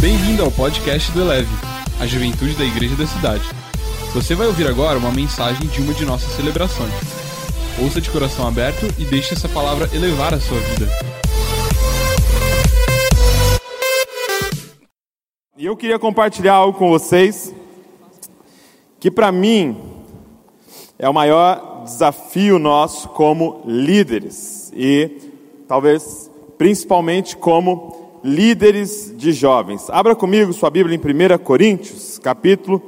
Bem-vindo ao podcast do Eleve, a juventude da igreja da cidade. Você vai ouvir agora uma mensagem de uma de nossas celebrações. Ouça de coração aberto e deixe essa palavra elevar a sua vida. E eu queria compartilhar algo com vocês que para mim é o maior desafio nosso como líderes e talvez principalmente como líderes de jovens. Abra comigo sua Bíblia em 1 Coríntios, capítulo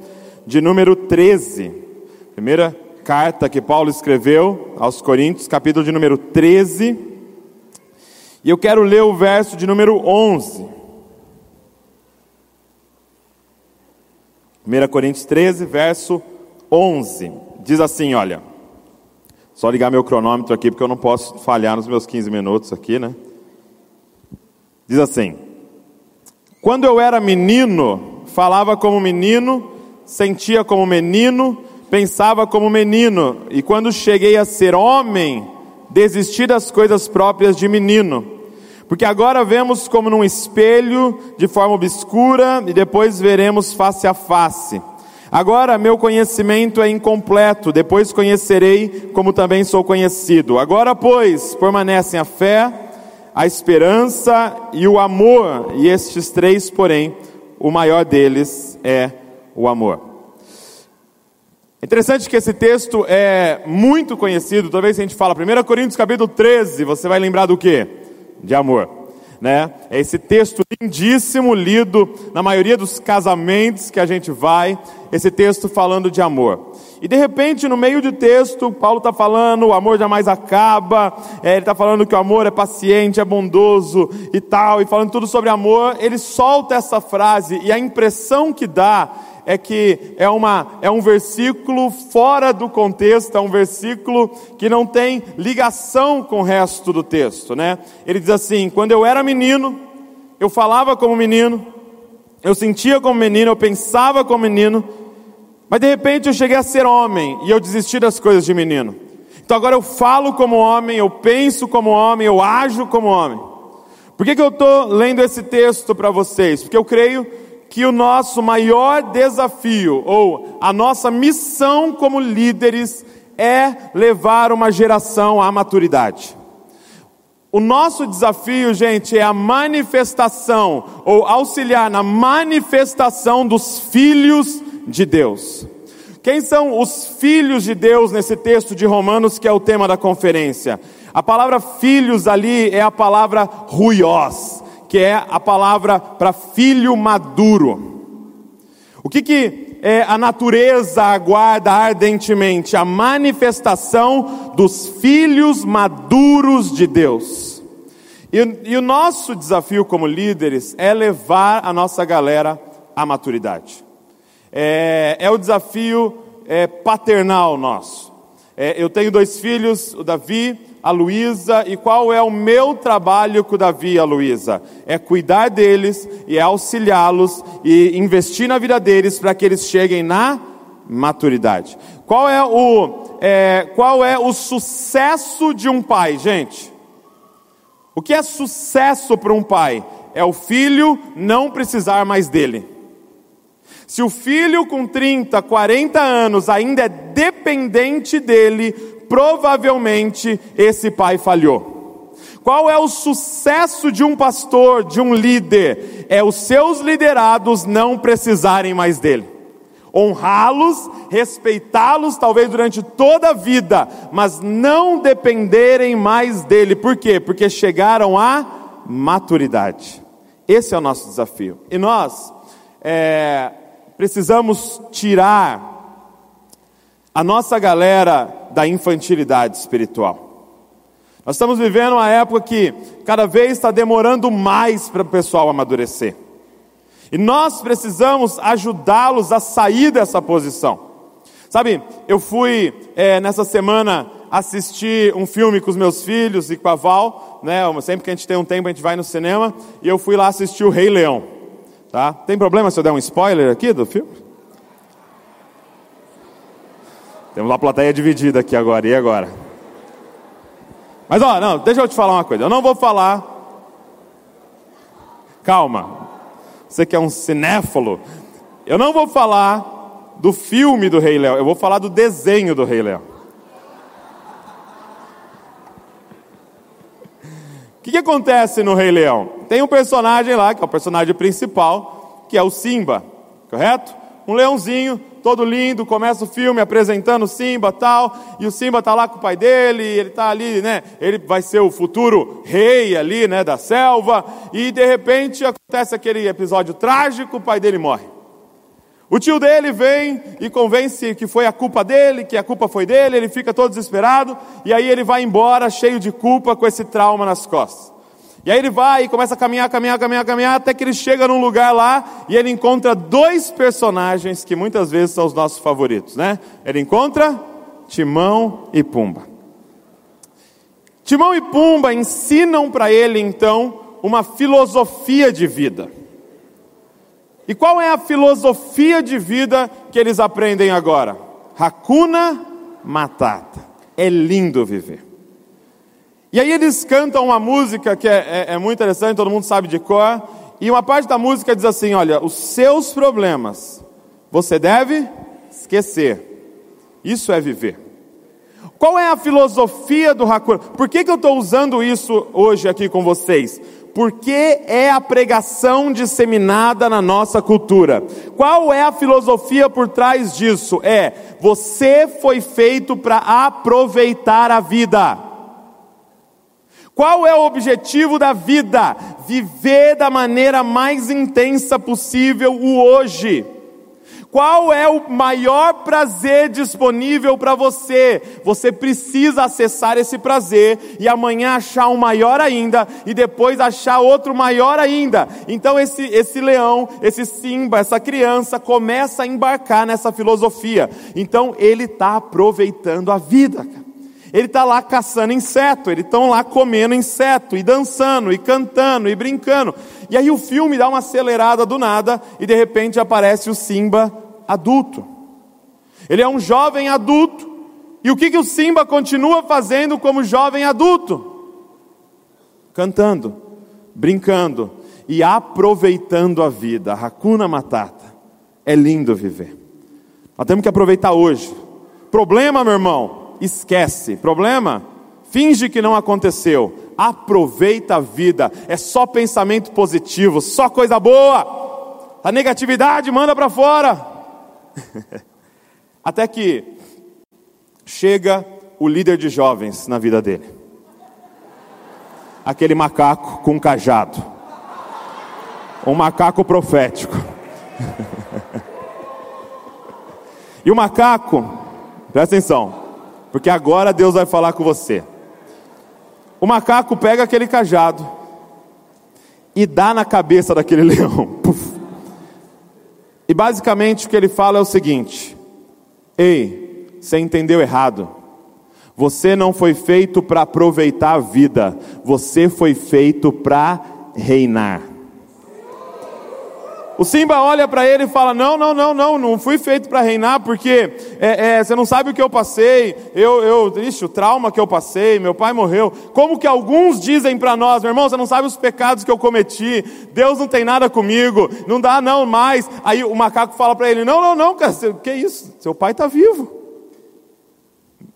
de número 13. Primeira carta que Paulo escreveu aos Coríntios, capítulo de número 13. E eu quero ler o verso de número 11. 1 Coríntios 13, verso 11. Diz assim, olha. Só ligar meu cronômetro aqui, porque eu não posso falhar nos meus 15 minutos aqui, né? Diz assim: Quando eu era menino, falava como menino, sentia como menino, pensava como menino, e quando cheguei a ser homem, desisti das coisas próprias de menino. Porque agora vemos como num espelho, de forma obscura, e depois veremos face a face. Agora meu conhecimento é incompleto, depois conhecerei como também sou conhecido. Agora, pois, permanecem a fé, a esperança e o amor, e estes três, porém, o maior deles é o amor. É interessante que esse texto é muito conhecido, toda vez que a gente fala 1 Coríntios capítulo 13, você vai lembrar do quê? De amor né? É esse texto lindíssimo, lido na maioria dos casamentos que a gente vai, esse texto falando de amor. E de repente, no meio do texto, Paulo está falando, o amor jamais acaba, é, ele está falando que o amor é paciente, é bondoso e tal, e falando tudo sobre amor, ele solta essa frase, e a impressão que dá é que é, uma, é um versículo fora do contexto, é um versículo que não tem ligação com o resto do texto, né? Ele diz assim: quando eu era menino, eu falava como menino, eu sentia como menino, eu pensava como menino, mas de repente eu cheguei a ser homem e eu desisti das coisas de menino. Então agora eu falo como homem, eu penso como homem, eu ajo como homem. Por que, que eu estou lendo esse texto para vocês? Porque eu creio que o nosso maior desafio, ou a nossa missão como líderes, é levar uma geração à maturidade. O nosso desafio, gente, é a manifestação, ou auxiliar na manifestação dos filhos de Deus. Quem são os filhos de Deus nesse texto de Romanos, que é o tema da conferência? A palavra filhos ali é a palavra ruiós que é a palavra para filho maduro. O que, que é, a natureza aguarda ardentemente? A manifestação dos filhos maduros de Deus. E, e o nosso desafio como líderes é levar a nossa galera à maturidade. É, é o desafio é, paternal nosso. É, eu tenho dois filhos, o Davi a Luísa e qual é o meu trabalho com o Davi e a Luísa? É cuidar deles e é auxiliá-los e investir na vida deles para que eles cheguem na maturidade. Qual é o é, qual é o sucesso de um pai, gente? O que é sucesso para um pai? É o filho não precisar mais dele. Se o filho com 30, 40 anos ainda é dependente dele, provavelmente esse pai falhou. Qual é o sucesso de um pastor, de um líder? É os seus liderados não precisarem mais dele. Honrá-los, respeitá-los, talvez durante toda a vida, mas não dependerem mais dele. Por quê? Porque chegaram à maturidade. Esse é o nosso desafio. E nós é, precisamos tirar a nossa galera da infantilidade espiritual. Nós estamos vivendo uma época que cada vez está demorando mais para o pessoal amadurecer. E nós precisamos ajudá-los a sair dessa posição. Sabe, eu fui é, nessa semana assistir um filme com os meus filhos e com a Val, né? Sempre que a gente tem um tempo a gente vai no cinema e eu fui lá assistir o Rei Leão. Tá? Tem problema se eu der um spoiler aqui do filme? Temos uma plateia dividida aqui agora, e agora? Mas ó, não, deixa eu te falar uma coisa. Eu não vou falar. Calma. Você que é um cinéfalo, eu não vou falar do filme do Rei Leão, eu vou falar do desenho do Rei Leão. O que, que acontece no Rei Leão? Tem um personagem lá, que é o personagem principal, que é o Simba, correto? Um leãozinho, todo lindo, começa o filme apresentando o Simba tal, e o Simba está lá com o pai dele, ele está ali, né? Ele vai ser o futuro rei ali, né, da selva, e de repente acontece aquele episódio trágico, o pai dele morre. O tio dele vem e convence que foi a culpa dele, que a culpa foi dele, ele fica todo desesperado, e aí ele vai embora cheio de culpa com esse trauma nas costas. E aí ele vai e começa a caminhar, caminhar, caminhar, caminhar, até que ele chega num lugar lá e ele encontra dois personagens que muitas vezes são os nossos favoritos, né? Ele encontra Timão e Pumba. Timão e Pumba ensinam para ele então uma filosofia de vida. E qual é a filosofia de vida que eles aprendem agora? Hakuna Matata. É lindo viver. E aí eles cantam uma música que é, é, é muito interessante, todo mundo sabe de cor. E uma parte da música diz assim: olha, os seus problemas você deve esquecer. Isso é viver. Qual é a filosofia do Hakuna? Por que, que eu estou usando isso hoje aqui com vocês? Porque é a pregação disseminada na nossa cultura. Qual é a filosofia por trás disso? É, você foi feito para aproveitar a vida. Qual é o objetivo da vida? Viver da maneira mais intensa possível o hoje. Qual é o maior prazer disponível para você? Você precisa acessar esse prazer e amanhã achar um maior ainda e depois achar outro maior ainda. Então esse esse leão, esse Simba, essa criança começa a embarcar nessa filosofia. Então ele está aproveitando a vida. Ele está lá caçando inseto, eles estão lá comendo inseto, e dançando, e cantando, e brincando. E aí o filme dá uma acelerada do nada, e de repente aparece o Simba adulto. Ele é um jovem adulto. E o que, que o Simba continua fazendo como jovem adulto? Cantando, brincando e aproveitando a vida. Hakuna Matata. É lindo viver. Nós temos que aproveitar hoje. Problema, meu irmão, esquece. Problema, finge que não aconteceu. Aproveita a vida. É só pensamento positivo, só coisa boa. A negatividade manda para fora. Até que chega o líder de jovens na vida dele. Aquele macaco com cajado. Um macaco profético. e o macaco, presta atenção, porque agora Deus vai falar com você. O macaco pega aquele cajado e dá na cabeça daquele leão. Puf. E basicamente o que ele fala é o seguinte: Ei, você entendeu errado. Você não foi feito para aproveitar a vida, você foi feito para reinar. O Simba olha para ele e fala: Não, não, não, não, não fui feito para reinar, porque é, é, você não sabe o que eu passei, eu, eu, ixi, o trauma que eu passei, meu pai morreu. Como que alguns dizem para nós, meu irmão, você não sabe os pecados que eu cometi, Deus não tem nada comigo, não dá não mais. Aí o macaco fala para ele: Não, não, não, cara, que isso? Seu pai está vivo.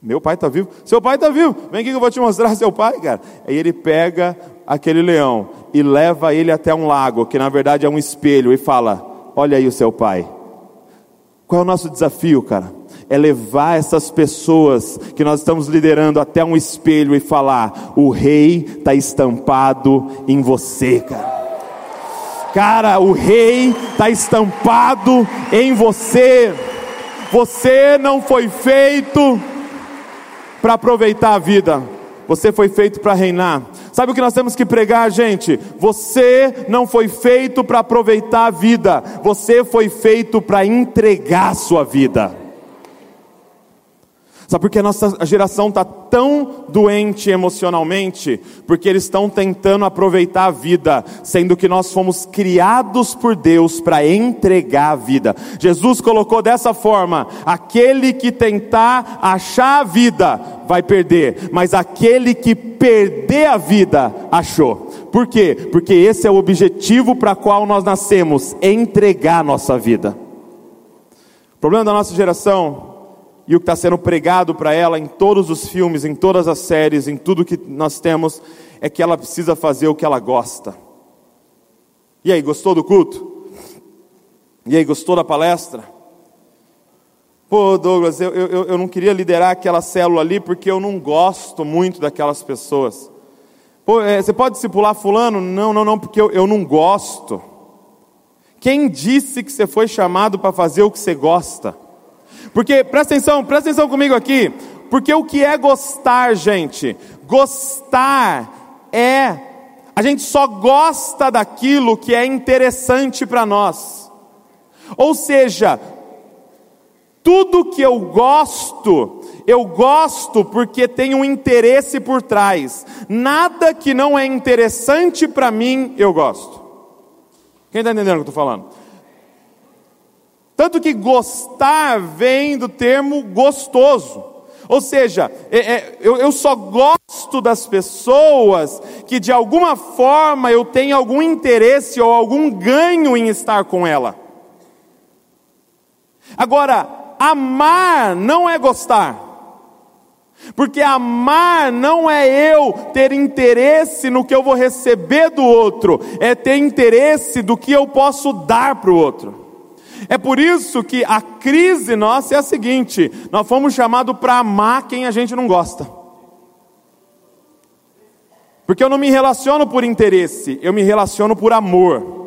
Meu pai está vivo? Seu pai está vivo. Vem aqui que eu vou te mostrar seu pai, cara. Aí ele pega aquele leão e leva ele até um lago, que na verdade é um espelho, e fala: Olha aí o seu pai. Qual é o nosso desafio, cara? É levar essas pessoas que nós estamos liderando até um espelho e falar: O rei está estampado em você, cara. Cara, o rei está estampado em você. Você não foi feito para aproveitar a vida, você foi feito para reinar. Sabe o que nós temos que pregar, gente? Você não foi feito para aproveitar a vida, você foi feito para entregar a sua vida. Sabe por que a nossa geração está tão doente emocionalmente? Porque eles estão tentando aproveitar a vida, sendo que nós fomos criados por Deus para entregar a vida. Jesus colocou dessa forma: aquele que tentar achar a vida vai perder, mas aquele que perder a vida achou. Por quê? Porque esse é o objetivo para qual nós nascemos, entregar nossa vida. O problema da nossa geração e o que está sendo pregado para ela em todos os filmes, em todas as séries, em tudo que nós temos, é que ela precisa fazer o que ela gosta. E aí, gostou do culto? E aí, gostou da palestra? Pô, Douglas, eu, eu, eu não queria liderar aquela célula ali porque eu não gosto muito daquelas pessoas. Pô, é, você pode discipular fulano? Não, não, não, porque eu, eu não gosto. Quem disse que você foi chamado para fazer o que você gosta? Porque, presta atenção, presta atenção comigo aqui. Porque o que é gostar, gente? Gostar é. A gente só gosta daquilo que é interessante para nós. Ou seja, tudo que eu gosto, eu gosto porque tem um interesse por trás. Nada que não é interessante para mim, eu gosto. Quem está entendendo o que eu estou falando? Tanto que gostar vem do termo gostoso. Ou seja, é, é, eu, eu só gosto das pessoas que de alguma forma eu tenho algum interesse ou algum ganho em estar com ela. Agora, amar não é gostar. Porque amar não é eu ter interesse no que eu vou receber do outro, é ter interesse do que eu posso dar para o outro. É por isso que a crise nossa é a seguinte: nós fomos chamados para amar quem a gente não gosta. Porque eu não me relaciono por interesse, eu me relaciono por amor.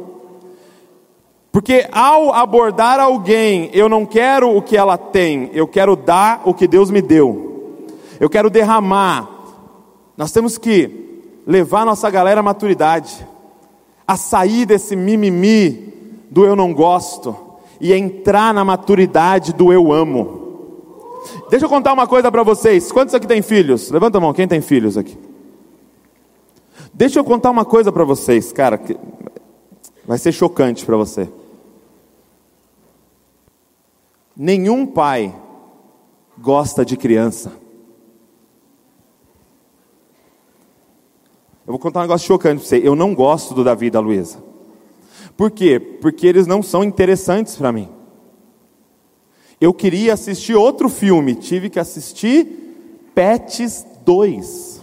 Porque ao abordar alguém, eu não quero o que ela tem, eu quero dar o que Deus me deu. Eu quero derramar. Nós temos que levar nossa galera à maturidade, a sair desse mimimi do eu não gosto e entrar na maturidade do eu amo. Deixa eu contar uma coisa para vocês. Quantos aqui têm filhos? Levanta a mão, quem tem filhos aqui? Deixa eu contar uma coisa para vocês, cara, vai ser chocante para você. Nenhum pai gosta de criança. Eu vou contar um negócio chocante para você. Eu não gosto do Davi e da Luísa. Por quê? Porque eles não são interessantes para mim. Eu queria assistir outro filme, tive que assistir Pets 2.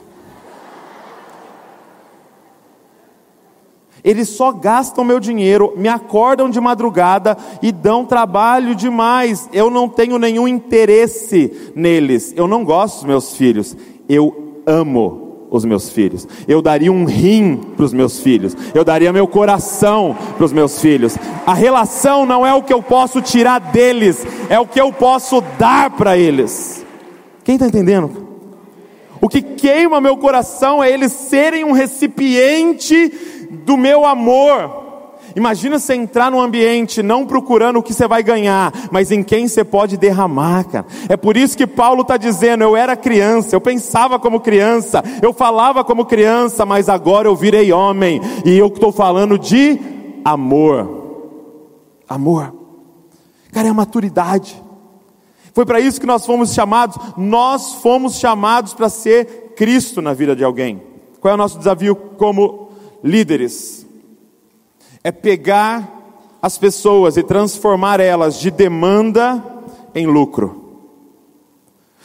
Eles só gastam meu dinheiro, me acordam de madrugada e dão trabalho demais. Eu não tenho nenhum interesse neles. Eu não gosto dos meus filhos. Eu amo os meus filhos. Eu daria um rim para os meus filhos. Eu daria meu coração para os meus filhos. A relação não é o que eu posso tirar deles, é o que eu posso dar para eles. Quem está entendendo? O que queima meu coração é eles serem um recipiente do meu amor. Imagina você entrar num ambiente não procurando o que você vai ganhar, mas em quem você pode derramar, cara. É por isso que Paulo está dizendo: eu era criança, eu pensava como criança, eu falava como criança, mas agora eu virei homem, e eu estou falando de amor. Amor. Cara, é a maturidade. Foi para isso que nós fomos chamados. Nós fomos chamados para ser Cristo na vida de alguém. Qual é o nosso desafio como líderes é pegar as pessoas e transformar elas de demanda em lucro.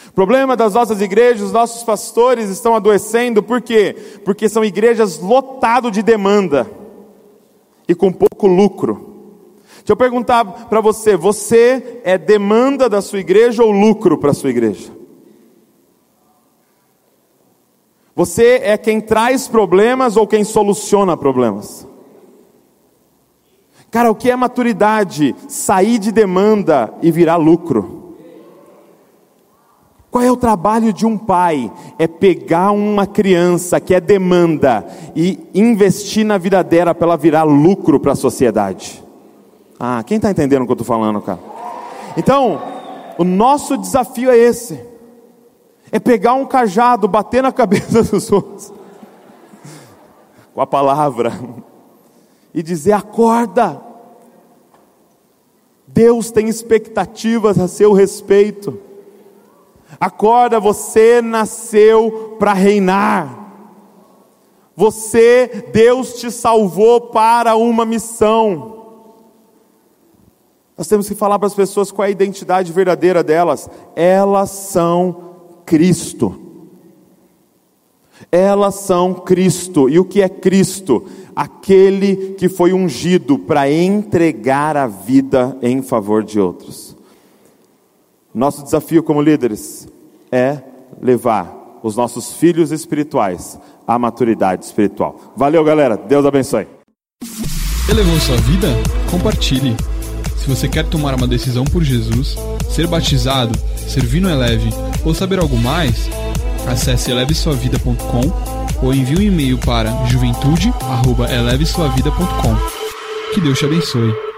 O problema das nossas igrejas, os nossos pastores estão adoecendo, por quê? Porque são igrejas lotadas de demanda e com pouco lucro. Deixa eu perguntar para você: você é demanda da sua igreja ou lucro para a sua igreja? Você é quem traz problemas ou quem soluciona problemas? Cara, o que é maturidade? Sair de demanda e virar lucro. Qual é o trabalho de um pai? É pegar uma criança que é demanda e investir na vida dela para ela virar lucro para a sociedade. Ah, quem está entendendo o que eu estou falando, cara? Então, o nosso desafio é esse é pegar um cajado, bater na cabeça dos outros, com a palavra, e dizer: acorda, Deus tem expectativas a seu respeito, acorda, você nasceu para reinar, Você, Deus te salvou para uma missão. Nós temos que falar para as pessoas qual é a identidade verdadeira delas. Elas são Cristo. Elas são Cristo. E o que é Cristo? Aquele que foi ungido para entregar a vida em favor de outros. Nosso desafio como líderes é levar os nossos filhos espirituais à maturidade espiritual. Valeu, galera. Deus abençoe. Elevou sua vida? Compartilhe. Se você quer tomar uma decisão por Jesus, ser batizado, servir no Eleve ou saber algo mais, acesse elevesuavida.com ou envie um e-mail para juventude@elevesuavida.com. Que Deus te abençoe.